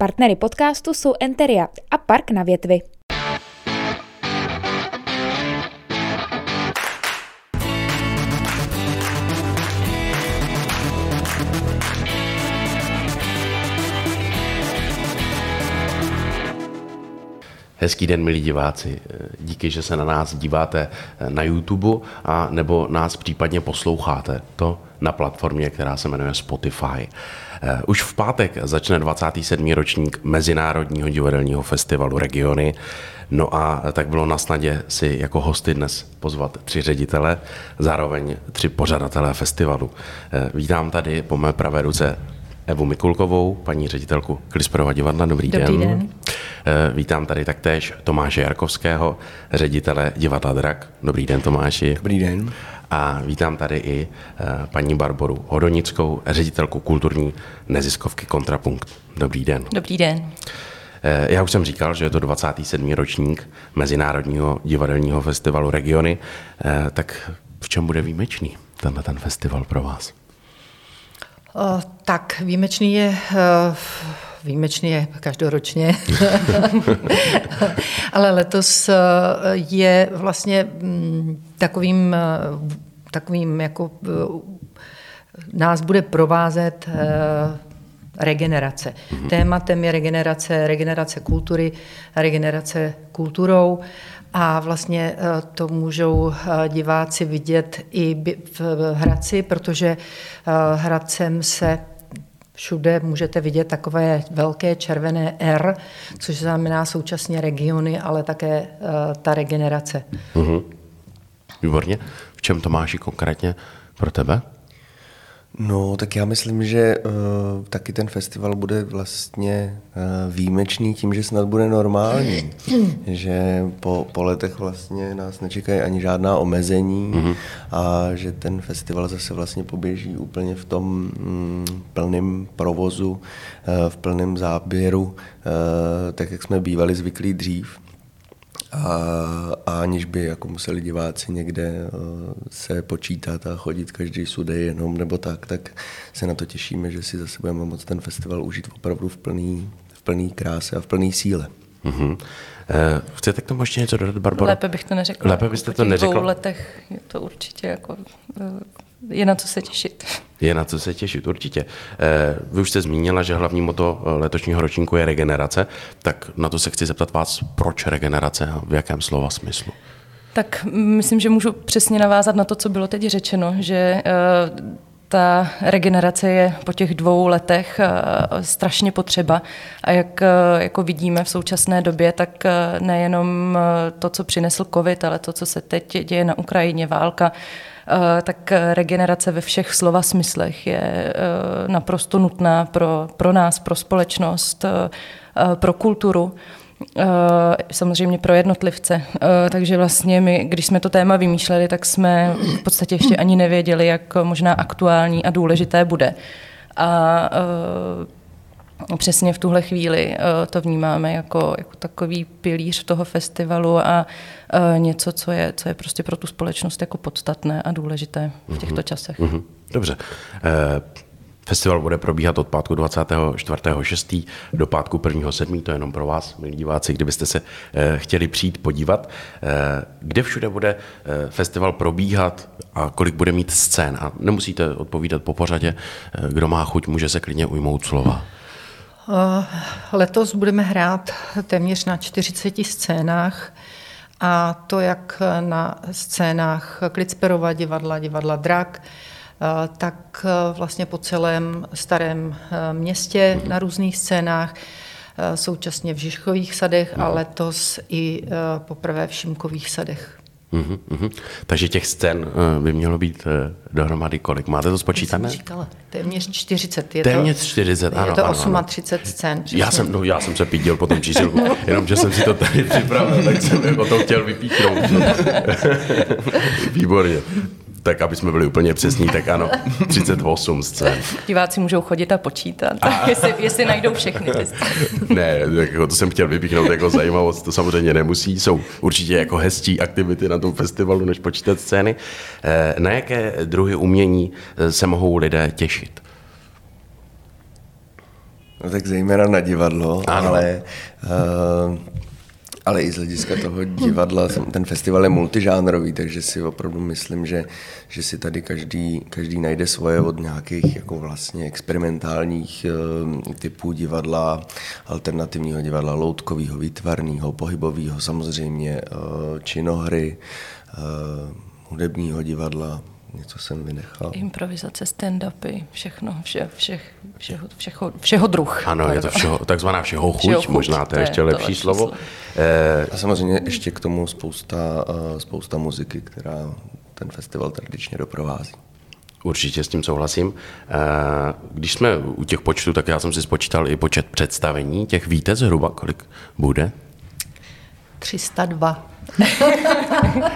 Partnery podcastu jsou Enteria a Park na větvi. Hezký den, milí diváci. Díky, že se na nás díváte na YouTube a nebo nás případně posloucháte. To na platformě, která se jmenuje Spotify. Už v pátek začne 27. ročník Mezinárodního divadelního festivalu Regiony. No a tak bylo na snadě si jako hosty dnes pozvat tři ředitele, zároveň tři pořadatelé festivalu. Vítám tady po mé pravé ruce Evu Mikulkovou, paní ředitelku Klisperova divadla. Dobrý, Dobrý den. den. Vítám tady taktéž Tomáše Jarkovského, ředitele divadla Drak. Dobrý den, Tomáši. Dobrý den. A vítám tady i paní Barboru Hodonickou, ředitelku kulturní neziskovky Kontrapunkt. Dobrý den. Dobrý den. Já už jsem říkal, že je to 27. ročník Mezinárodního divadelního festivalu Regiony. Tak v čem bude výjimečný tenhle ten festival pro vás? Tak výjimečný je, výjimečný je každoročně, ale letos je vlastně takovým, takovým jako nás bude provázet regenerace. Mm-hmm. Tématem je regenerace, regenerace kultury, regenerace kulturou a vlastně to můžou diváci vidět i v Hradci, protože Hradcem se všude můžete vidět takové velké červené R, což znamená současně regiony, ale také ta regenerace. Mm-hmm. Výborně. V čem to máš konkrétně pro tebe? No, tak já myslím, že uh, taky ten festival bude vlastně uh, výjimečný tím, že snad bude normální. že po, po letech vlastně nás nečekají ani žádná omezení mm-hmm. a že ten festival zase vlastně poběží úplně v tom mm, plném provozu, uh, v plném záběru, uh, tak jak jsme bývali zvyklí dřív a, a aniž by jako museli diváci někde uh, se počítat a chodit každý sude jenom nebo tak, tak se na to těšíme, že si zase budeme moct ten festival užít opravdu v plný, v plný kráse a v plný síle. Mm-hmm. Uh, chcete k tomu ještě něco dodat, Barbara? Lépe bych to neřekla. Lépe byste to neřekla. Po letech je to určitě jako, uh, je na co se těšit. Je na co se těšit, určitě. Vy už jste zmínila, že hlavní moto letošního ročníku je regenerace, tak na to se chci zeptat vás, proč regenerace a v jakém slova smyslu? Tak myslím, že můžu přesně navázat na to, co bylo teď řečeno, že ta regenerace je po těch dvou letech strašně potřeba a jak jako vidíme v současné době, tak nejenom to, co přinesl covid, ale to, co se teď děje na Ukrajině, válka, tak regenerace ve všech slova smyslech je naprosto nutná pro, pro nás, pro společnost, pro kulturu samozřejmě pro jednotlivce. Takže vlastně my, když jsme to téma vymýšleli, tak jsme v podstatě ještě ani nevěděli, jak možná aktuální a důležité bude. A přesně v tuhle chvíli to vnímáme jako, jako takový pilíř toho festivalu a něco, co je, co je prostě pro tu společnost jako podstatné a důležité v těchto časech. Mm-hmm. Dobře. Festival bude probíhat od pátku 24.6. do pátku 1.7. To je jenom pro vás, milí diváci, kdybyste se chtěli přijít podívat. Kde všude bude festival probíhat a kolik bude mít scén? A nemusíte odpovídat po pořadě. Kdo má chuť, může se klidně ujmout slova. Letos budeme hrát téměř na 40 scénách a to jak na scénách Klicperova divadla, divadla Drak, tak vlastně po celém starém městě na různých scénách, současně v Žižkových sadech a letos i poprvé v Šimkových sadech. Uhum, uhum. Takže těch scén by mělo být dohromady kolik? Máte to spočítané? Říkala, téměř 40. Je téměř 40, ano. Je to ano, 38 ano. scén. Já jsem, no, já jsem se píděl po tom číselku, jenom že jsem si to tady připravil, tak jsem o to chtěl vypíchnout. Výborně. Tak aby jsme byli úplně přesní, tak ano, 38 scén. Diváci můžou chodit a počítat, a... jestli, jestli najdou všechny ty scény. Ne, jako to jsem chtěl vypíchnout jako zajímavost, to samozřejmě nemusí. Jsou určitě jako hezčí aktivity na tom festivalu, než počítat scény. Na jaké druhy umění se mohou lidé těšit? No tak zejména na divadlo, Ano. ale, uh, ale i z hlediska toho divadla, ten festival je multižánrový, takže si opravdu myslím, že, že si tady každý, každý najde svoje od nějakých jako vlastně experimentálních uh, typů divadla, alternativního divadla, loutkového, výtvarného, pohybového, samozřejmě uh, činohry, uh, hudebního divadla, něco jsem vynechal. Improvizace, stand-upy, všechno, vše, všech, všeho, všeho, všeho druh. Ano, je to všeho, takzvaná všeho chuť, Všeho chuť, možná to to je je ještě to lepší lepší slovo. slovo. Eh, A samozřejmě ještě k tomu spousta, eh, spousta muziky, která ten festival tradičně doprovází. Určitě s tím souhlasím. Eh, Když jsme u těch počtů, tak já jsem si spočítal i počet představení. Těch víte zhruba, kolik bude? 302.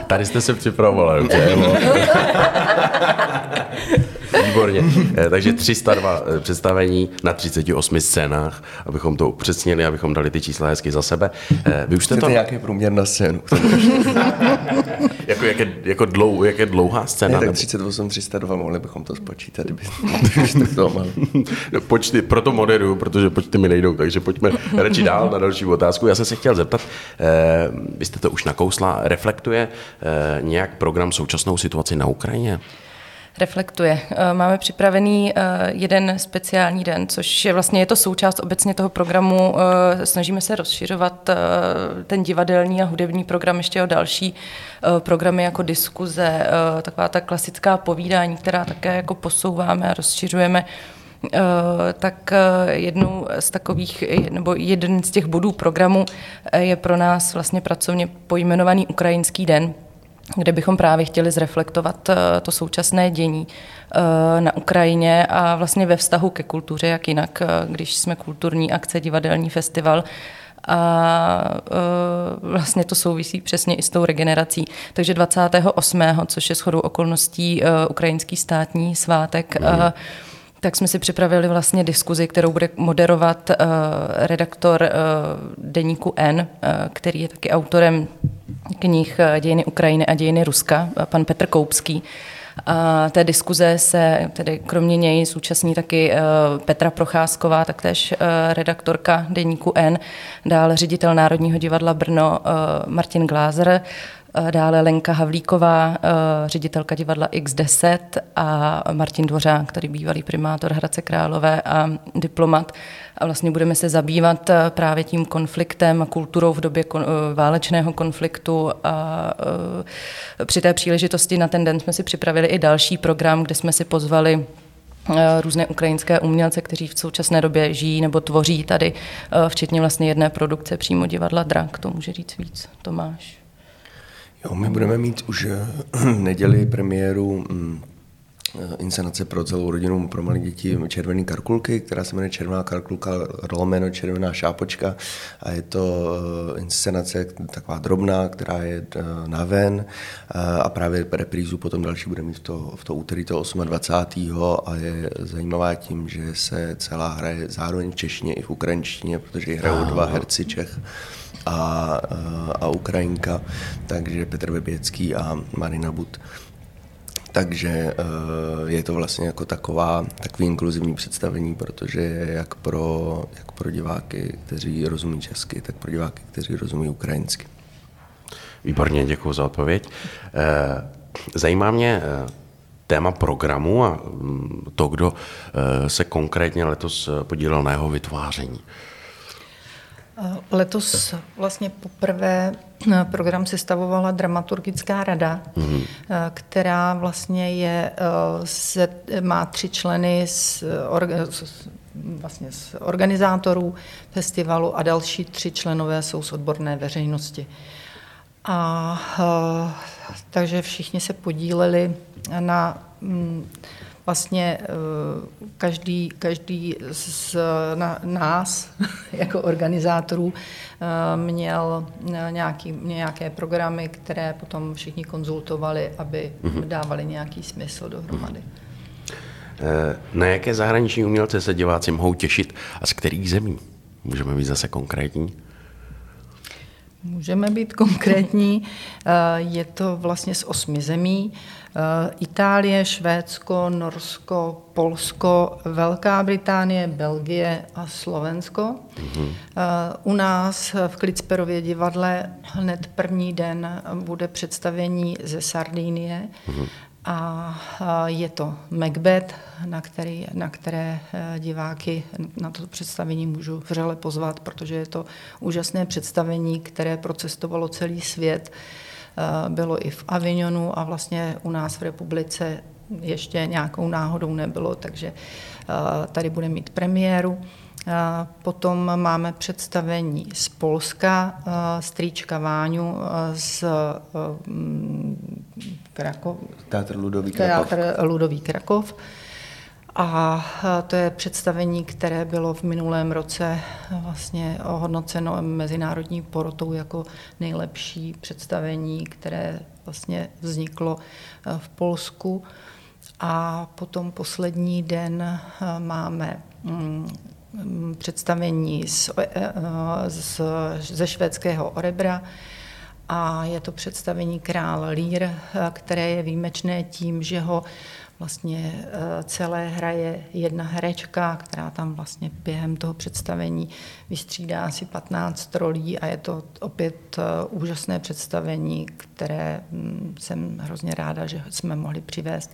Tady jste se připravovala, dobře? Výborně. Eh, Takže 302 eh, představení na 38 scénách, abychom to upřesnili, abychom dali ty čísla hezky za sebe. Eh, Vy už jste to... nějaký průměr na scénu? Jako, jak, je, jako, dlou, jak je dlouhá scéna? Ne, tak nebo- 38, 302, mohli bychom to spočítat, kdyby to mal. Počty, proto moderuju, protože počty mi nejdou, takže pojďme radši dál na další otázku. Já jsem se chtěl zeptat, eh, vy jste to už nakousla, reflektuje eh, nějak program současnou situaci na Ukrajině? Reflektuje. Eh, Máme připravený eh, jeden speciální den, což je vlastně je to součást obecně toho programu. Eh, Snažíme se rozšiřovat ten divadelní a hudební program ještě o další programy jako diskuze, taková ta klasická povídání, která také jako posouváme a rozšiřujeme. Tak jednou z takových, nebo jeden z těch bodů programu je pro nás vlastně pracovně pojmenovaný Ukrajinský den, kde bychom právě chtěli zreflektovat eh, to současné dění eh, na Ukrajině a vlastně ve vztahu ke kultuře, jak jinak, eh, když jsme kulturní akce, divadelní festival, a vlastně to souvisí přesně i s tou regenerací. Takže 28., což je shodou okolností ukrajinský státní svátek, e, tak jsme si připravili vlastně diskuzi, kterou bude moderovat redaktor deníku N, který je taky autorem knih uh, Dějiny Ukrajiny a dějiny Ruska, uh, pan Petr Koupský. A té diskuze se tedy kromě něj zúčastní taky uh, Petra Procházková, taktéž redaktorka deníku N, dále ředitel Národního divadla Brno Martin Glázer, Dále Lenka Havlíková, ředitelka divadla X10 a Martin Dvořák, který bývalý primátor Hradce Králové a diplomat. A vlastně budeme se zabývat právě tím konfliktem a kulturou v době válečného konfliktu a při té příležitosti na ten den jsme si připravili i další program, kde jsme si pozvali různé ukrajinské umělce, kteří v současné době žijí nebo tvoří tady, včetně vlastně jedné produkce přímo divadla Drak. To může říct víc, Tomáš. Jo, my budeme mít už v neděli premiéru mm, inscenace pro celou rodinu pro malé děti Červený karkulky, která se jmenuje Červená karkulka, lomeno Červená šápočka. A je to inscenace taková drobná, která je na ven a právě reprízu potom další bude mít v to, v to úterý to 28. a je zajímavá tím, že se celá hraje zároveň v češtině i v ukrajinštině, protože ji hrajou dva herci Čech a, a Ukrajinka, takže Petr Veběcký a Marina But. Takže je to vlastně jako taková, takový inkluzivní představení, protože jak pro, jak pro diváky, kteří rozumí česky, tak pro diváky, kteří rozumí ukrajinsky. Výborně, děkuji za odpověď. Zajímá mě téma programu a to, kdo se konkrétně letos podílel na jeho vytváření. Letos vlastně poprvé program sestavovala dramaturgická rada, mm-hmm. která vlastně je, se, má tři členy z, z, vlastně z organizátorů festivalu a další tři členové jsou z odborné veřejnosti. A takže všichni se podíleli na vlastně každý, každý z nás jako organizátorů měl nějaký, nějaké programy, které potom všichni konzultovali, aby mm-hmm. dávali nějaký smysl dohromady. Na jaké zahraniční umělce se diváci mohou těšit a z kterých zemí? Můžeme být zase konkrétní? Můžeme být konkrétní. Je to vlastně z osmi zemí. Itálie, Švédsko, Norsko, Polsko, Velká Británie, Belgie a Slovensko. Mm-hmm. U nás v Klicperově divadle hned první den bude představení ze Sardínie. Mm-hmm. A je to Macbeth, na, který, na které eh, diváky na to představení můžu vřele pozvat, protože je to úžasné představení, které procestovalo celý svět. Eh, bylo i v Avignonu a vlastně u nás v republice ještě nějakou náhodou nebylo, takže tady bude mít premiéru. Potom máme představení z Polska, strýčka Váňu z Krakov. Teatr Ludový Krakov. Teatr Ludový Krakov. A to je představení, které bylo v minulém roce vlastně ohodnoceno mezinárodní porotou jako nejlepší představení, které vlastně vzniklo v Polsku. A potom poslední den máme mm, představení z, z, ze švédského Orebra, a je to představení Král Lír, které je výjimečné tím, že ho vlastně eh, celé hraje jedna herečka, která tam vlastně během toho představení vystřídá asi 15 rolí a je to opět eh, úžasné představení, které hm, jsem hrozně ráda, že jsme mohli přivést.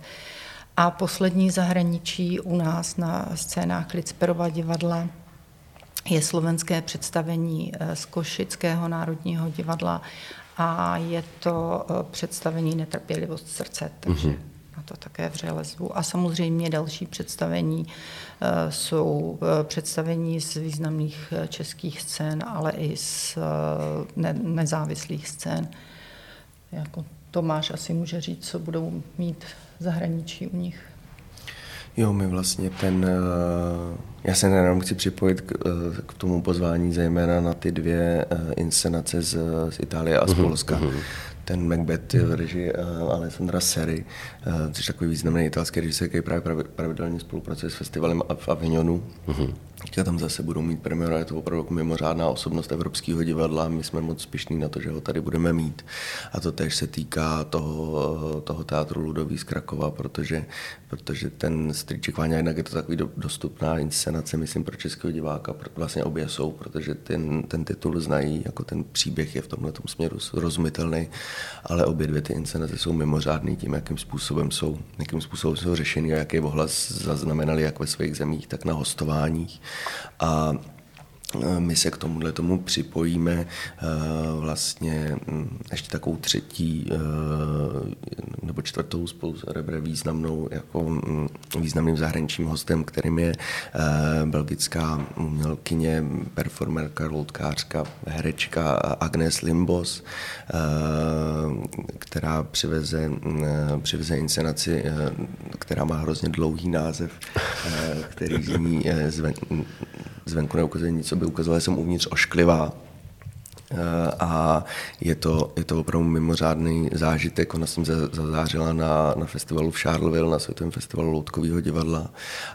A poslední zahraničí u nás na scénách Klicperova divadla je slovenské představení eh, z Košického národního divadla a je to eh, představení Netrpělivost srdce, takže mm-hmm. na to také vřele zvu. A samozřejmě další představení uh, jsou uh, představení z významných českých scén, ale i z ne- nezávislých scén. Jako Tomáš asi může říct, co budou mít zahraničí u nich. Jo, my vlastně ten, eh, já se jenom chci připojit k, eh, k tomu pozvání zejména na ty dvě eh, inscenace z, z Itálie a z mhm, Polska. Uh-huh ten Macbeth je v režii uh, Alessandra Seri, uh, což je takový významný italský režisér, který právě pravidelně spolupracuje s festivalem v Avignonu. Uh-huh. Teďka tam zase budou mít premiéru, je to opravdu jako mimořádná osobnost Evropského divadla, my jsme moc pišní na to, že ho tady budeme mít. A to tež se týká toho, toho teatru Ludový z Krakova, protože, protože ten Stříček Váňa, jednak je to takový do, dostupná inscenace, myslím, pro českého diváka, vlastně obě jsou, protože ten, ten titul znají, jako ten příběh je v tomhle směru rozumitelný, ale obě dvě ty inscenace jsou mimořádné tím, jakým způsobem jsou, jakým způsobem jsou řešeny a jaký ohlas zaznamenali jak ve svých zemích, tak na hostováních. A e, my se k tomuhle tomu připojíme e, vlastně ještě takovou třetí e, nebo čtvrtou spolu s Rebre významnou, jako významným zahraničním hostem, kterým je belgická umělkyně, performerka, loutkářka, herečka Agnes Limbos, která přiveze, přiveze inscenaci, která má hrozně dlouhý název, který zní zven, zvenku neukazuje nic, co by ukazovalo, jsem uvnitř ošklivá. Eh, a je to, je to opravdu mimořádný zážitek. Ona jsem zazářila na, na festivalu v Charleville, na Světovém festivalu Loutkového divadla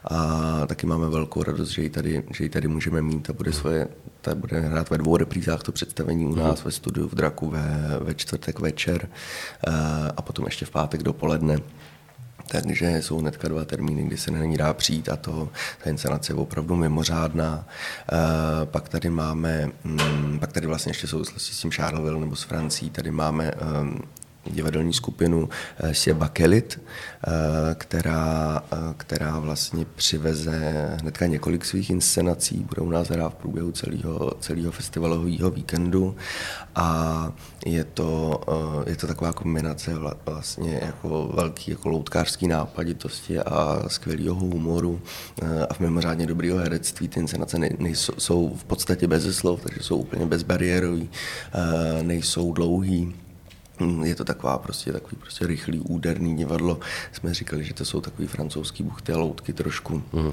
a taky máme velkou radost, že ji tady, že ji tady můžeme mít a bude, svoje, ta bude hrát ve dvou reprízách to představení u nás ve studiu v Draku ve, ve čtvrtek večer eh, a potom ještě v pátek dopoledne. Takže jsou hnedka dva termíny, kdy se na ní dá přijít a to, ta inscenace je opravdu mimořádná. E, pak tady máme, m, mm, pak tady vlastně ještě souvislosti s tím Charleville nebo s Francií, tady máme um, divadelní skupinu eh, Sie Bakelit, eh, která, eh, která vlastně přiveze hnedka několik svých inscenací, bude u nás hrát v průběhu celého, celého festivalového víkendu. A je to, je to taková kombinace vlastně jako velký jako loutkářský nápaditosti a skvělého humoru a v mimořádně dobrého herectví. Ty inscenace nejsou, jsou v podstatě bez slov, takže jsou úplně bezbariérový, nejsou dlouhý, je to taková prostě takový prostě rychlý, úderný divadlo. Jsme říkali, že to jsou takový francouzský buchty a loutky trošku. Mm.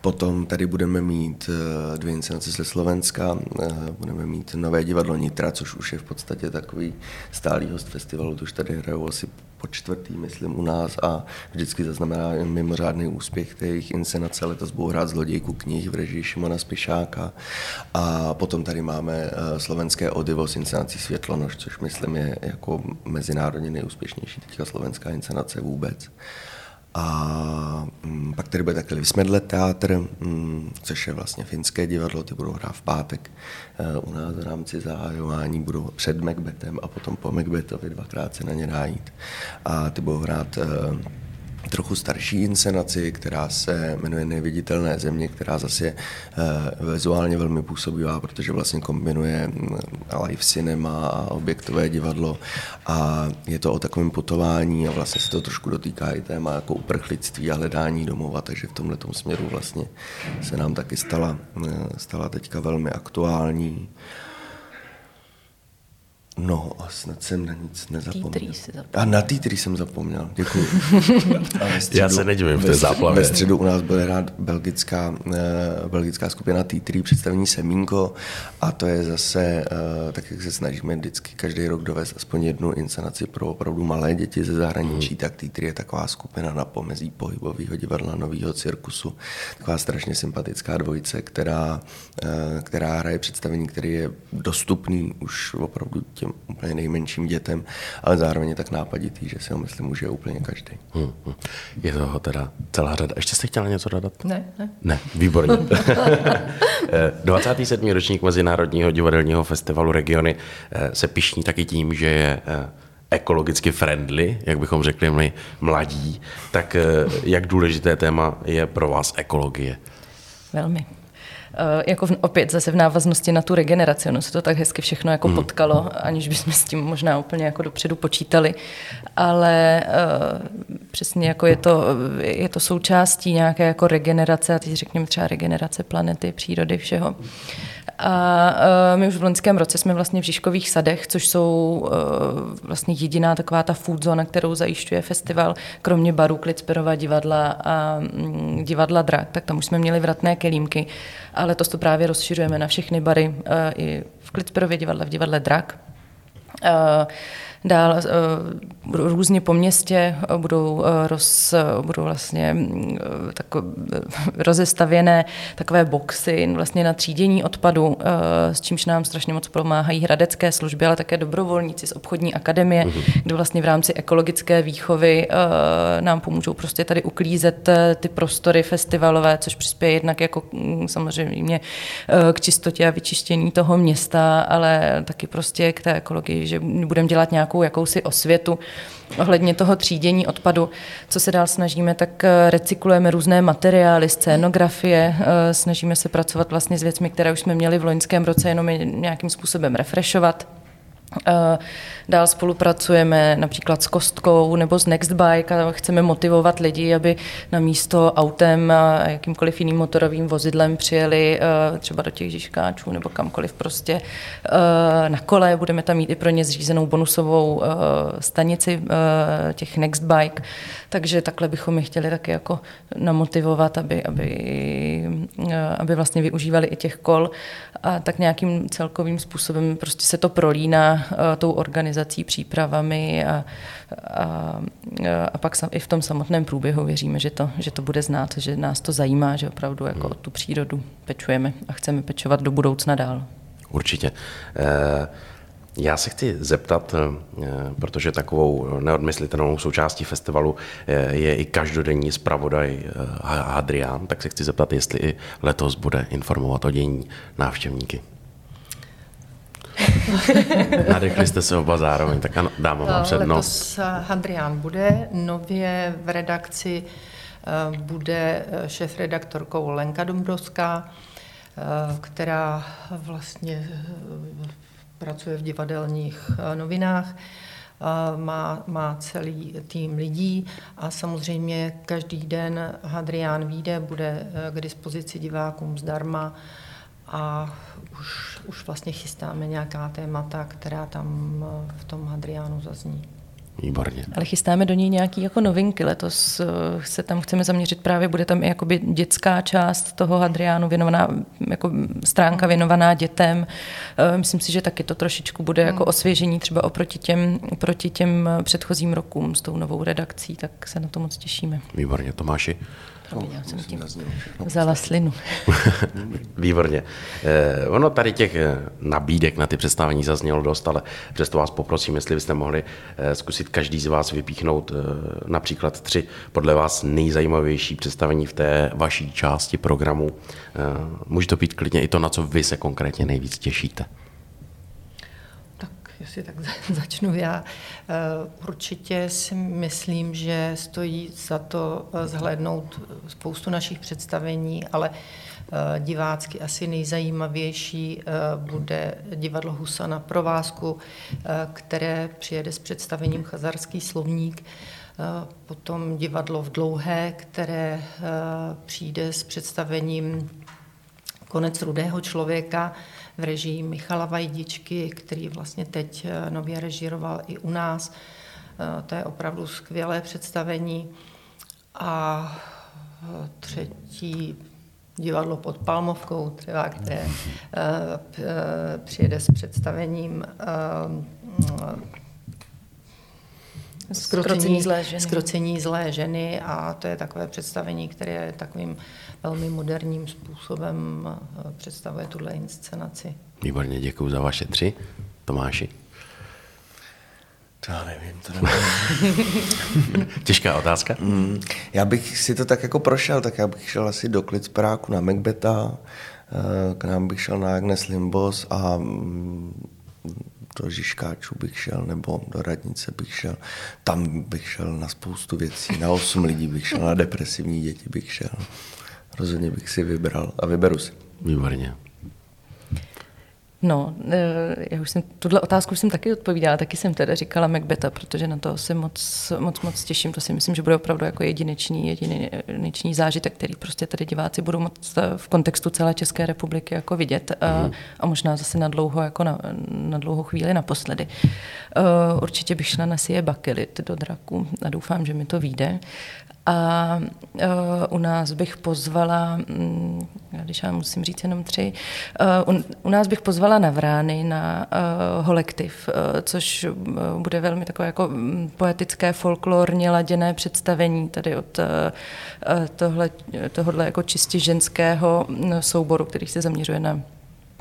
Potom tady budeme mít eh, dvě inscenace ze Slovenska, eh, budeme mít Nové divadlo Nitra, což už je v podstatě takový stálý host festivalu, to už tady hrajou asi po čtvrtý, myslím, u nás a vždycky zaznamená mimořádný úspěch té jejich inscenace. Letos budou hrát Zlodějku knih v režii Šimona Spišáka a potom tady máme eh, slovenské Odivo s inscenací Světlonož, což myslím je jako mezinárodně nejúspěšnější teďka slovenská inscenace vůbec. A mm, pak tady bude také Vysmedle teátr, mm, což je vlastně finské divadlo, ty budou hrát v pátek e, u nás v rámci zahajování, budou před Macbethem a potom po Macbethovi dvakrát se na ně najít. A ty budou hrát e, trochu starší inscenaci, která se jmenuje Neviditelné země, která zase je uh, vizuálně velmi působivá, protože vlastně kombinuje mm, live cinema a objektové divadlo a je to o takovém putování a vlastně se to trošku dotýká i téma jako uprchlictví a hledání domova, takže v tomhle směru vlastně se nám taky stala, eh, stala teďka velmi aktuální. No a snad jsem na nic nezapomněl. A na T3 jsem zapomněl, děkuji. Já se nedivím v té záplavě. Ve středu u nás bude hrát belgická, uh, belgická skupina T3 představení Semínko a to je zase, uh, tak jak se snažíme vždycky každý rok dovést aspoň jednu inscenaci pro opravdu malé děti ze zahraničí, hmm. tak T3 je taková skupina na pomezí pohybového divadla, nového cirkusu. Taková strašně sympatická dvojice, která, uh, která hraje představení, který je dostupný už opravdu těm úplně nejmenším dětem, ale zároveň je tak nápaditý, že si ho myslím může úplně každý. Hmm, hmm. Je toho teda celá řada. Ještě jste chtěla něco dodat? Ne, ne. Ne, výborně. 27. ročník Mezinárodního divadelního festivalu Regiony eh, se pišní taky tím, že je eh, ekologicky friendly, jak bychom řekli my mladí, tak eh, jak důležité téma je pro vás ekologie? Velmi. Eh, jako v, opět zase v návaznosti na tu regeneraci. Ono se to tak hezky všechno jako mm. potkalo, aniž bychom s tím možná úplně jako dopředu počítali. Ale uh, přesně jako je to, je to součástí nějaké jako regenerace, a teď řekněme třeba regenerace planety, přírody, všeho. A my už v loňském roce jsme vlastně v Žižkových sadech, což jsou uh, vlastně jediná taková ta food zona, kterou zajišťuje festival, kromě barů, Klicperova divadla a um, divadla Drak, tak tam už jsme měli vratné kelímky a letos to právě rozšiřujeme na všechny bary uh, i v Klicperově divadle, v divadle Drak. Uh, Dál eh, různě po městě eh, budou, eh, roz, budou vlastně tak, rozestavěné takové boxy vlastně na třídění odpadu, s čímž nám strašně moc pomáhají hradecké služby, ale také dobrovolníci z obchodní akademie, mhm. kde vlastně v rámci ekologické výchovy nám pomůžou prostě tady uklízet ty prostory festivalové, což přispěje jednak jako mm, samozřejmě k čistotě a vyčištění toho města, ale taky prostě k té ekologii, že budeme dělat nějakou nějakou jakousi osvětu ohledně toho třídění odpadu. Co se dál snažíme, tak eh, recyklujeme různé materiály, scénografie, eh, snažíme se pracovat vlastně s věcmi, které už jsme měli v loňském roce, jenom je nějakým způsobem refreshovat. Eh, dál spolupracujeme například s Kostkou nebo s Nextbike a chceme motivovat lidi, aby na místo autem a jakýmkoliv jiným motorovým vozidlem přijeli eh, třeba do těch Žižkáčů nebo kamkoliv prostě eh, na kole. Budeme tam mít i pro ně zřízenou bonusovou stanici těch Nextbike, takže takhle bychom je chtěli taky jako namotivovat, aby, aby, aby vlastně využívali i těch kol a tak nějakým celkovým způsobem prostě se to prolíná uh, tou organizací, přípravami a, a, a pak sam, i v tom samotném průběhu věříme, že to, že to bude znát, že nás to zajímá, že opravdu jako hmm. tu přírodu pečujeme a chceme pečovat do budoucna dál. Určitě. Uh... Já se chci zeptat, eh, protože takovou neodmyslitelnou součástí festivalu je i každodenní zpravodaj Hadrián, tak se chci zeptat, jestli i letos bude informovat o dění návštěvníky. Nadechli jste se oba zároveň, tak ano, dám vám přednost. Letos Hadrián bude, nově v redakci eh, bude eh, šéf-redaktorkou Lenka Dombrovská, eh, která vlastně pracuje v divadelních novinách, má, má celý tým lidí a samozřejmě každý den Hadrián vyjde, bude k dispozici divákům zdarma a už, už vlastně chystáme nějaká témata, která tam v tom Hadriánu zazní. Výborně. Ale chystáme do ní nějaký jako novinky. Letos eh, se tam chceme zaměřit právě, bude tam i jakoby dětská část toho Hadriánu věnovaná, jako stránka věnovaná dětem. Eh, myslím si, že taky to trošičku bude jako osvěžení třeba oproti těm, oproti těm předchozím rokům s tou novou redakcí, tak se na to moc těšíme. Výborně, Tomáši. Promiň, já jsem tím vzala slinu. Výborně. Eh, ono tady těch eh, nabídek na ty představení zaznělo dost, ale přesto vás poprosím, jestli byste mohli eh, zkusit každý z vás vypíchnout eh, například tři podle vás nejzajímavější představení v té vaší části programu. Eh, může to být klidně i to, na co vy se konkrétně nejvíc těšíte. Jestli tak za- začnu já. Eh, Určitě si myslím, že stojí za to eh, zhlédnout spoustu našich představení, ale eh, divácky asi nejzajímavější eh, bude divadlo Husa na provázku, eh, které přijede s představením Chazarský slovník, eh, potom divadlo v Dlouhé, které eh, přijde s představením Konec rudého člověka v režii Michala Vajdičky, který vlastně teď eh, nově režíroval i u nás. Eh, To je opravdu skvělé představení. A eh, třetí divadlo pod Palmovkou, třeba, které přijede s představením eh, Zkrocení zlé ženy. Zkrocení zlé ženy a to je takové představení, které je takovým velmi moderním způsobem eh, představuje tuhle inscenaci. Výborně, děkuji za vaše tři. Tomáši. To já nevím, to nevím. Těžká otázka. Mm, já bych si to tak jako prošel, tak já bych šel asi do Klitsperáku na Macbeta, eh, k nám bych šel na Agnes Limbos a mm, do Žižkáčů bych šel, nebo do Radnice bych šel. Tam bych šel na spoustu věcí, na osm lidí bych šel, na depresivní děti bych šel. Rozhodně bych si vybral a vyberu si. Výborně. No, eh, já už jsem, tuhle otázku už jsem taky odpovídala, taky jsem teda říkala Macbeta, protože na to se moc, moc, moc těším. To si myslím, že bude opravdu jako jedinečný, jedinečný zážitek, který prostě tady diváci budou moc eh, v kontextu celé České republiky jako vidět a, a možná zase na dlouho, jako na, na dlouhou chvíli naposledy. Eh, Určitě bych šla na Sie Bakelit do draku a doufám, že mi to vyjde. A uh, u nás bych pozvala, um, když já musím říct jenom tři, uh, u, u nás bych pozvala na Vrány, na uh, Holektiv, uh, což bude velmi takové jako um, poetické, folklorně laděné představení tady od uh, tohle, tohohle jako čistě ženského mm, souboru, který se zaměřuje na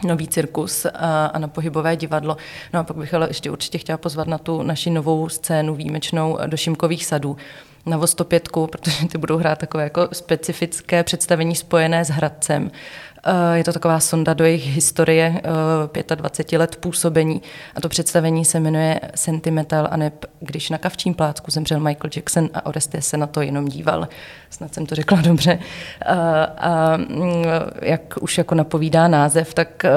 nový cirkus a, a na pohybové divadlo. No a pak bych ale ještě určitě chtěla pozvat na tu naši novou scénu výjimečnou do Šimkových sadů na Vostopětku, protože ty budou hrát takové jako specifické představení spojené s Hradcem. Eh, Je to taková sonda do jejich historie eh, 25 let působení a to představení se jmenuje Sentimental a neb, když na kavčím plátku zemřel Michael Jackson a Orestes se na to jenom díval. Snad jsem to řekla dobře. A, a mm, jak už jako napovídá název, tak eh,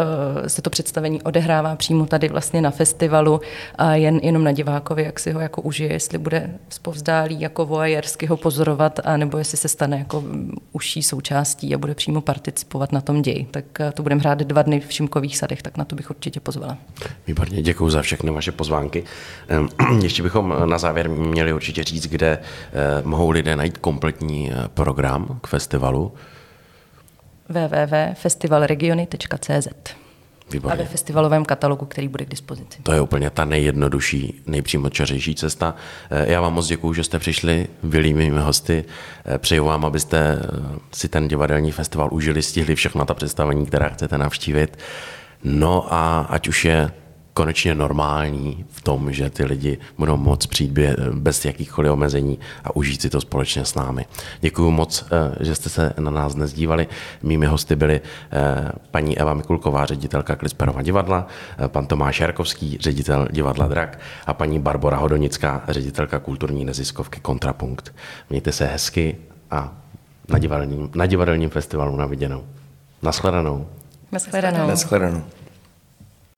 se to představení odehrává přímo tady vlastně na festivalu a jen jenom na divákovi, jak si ho jako užije, jestli bude zpovzdálí jako voajersky ho pozorovat, a nebo jestli se stane jako mm, užší součástí a bude přímo participovat na tom ději. Tak eh, to budeme hrát dva dny v Šimkových sadech, tak na to bych určitě pozvala. Výborně, děkuji za všechny vaše pozvánky. Ehm, Ještě bychom na závěr měli určitě říct, kde eh, mohou lidé najít kompletní eh, program k festivalu. www.festivalregiony.cz a ve Výborně. festivalovém katalogu, který bude k dispozici. To je úplně ta nejjednodušší, nejpřímočařejší cesta. Eh, Já vám moc děkuji, že jste přišli, byli mými hosty. Eh, Přeju vám, abyste eh, si ten divadelní festival užili, stihli všechna ta představení, která chcete navštívit. No a ať už je konečně normální v tom, že ty lidi budou moct přijít bez jakýchkoliv omezení a užít si to společně s námi. Děkuji moc, eh, že jste se na nás dnes dívali. Mými hosty byli eh, paní Eva Mikulková, ředitelka Klisperova divadla, eh, pan Tomáš Jarkovský, ředitel divadla Drak a paní Barbara Hodonická, ředitelka kulturní neziskovky Kontrapunkt. Mějte se hezky a na divadelním, na divadelním festivalu na viděnou. Naschledanou. Naschledanou. Naschledanou.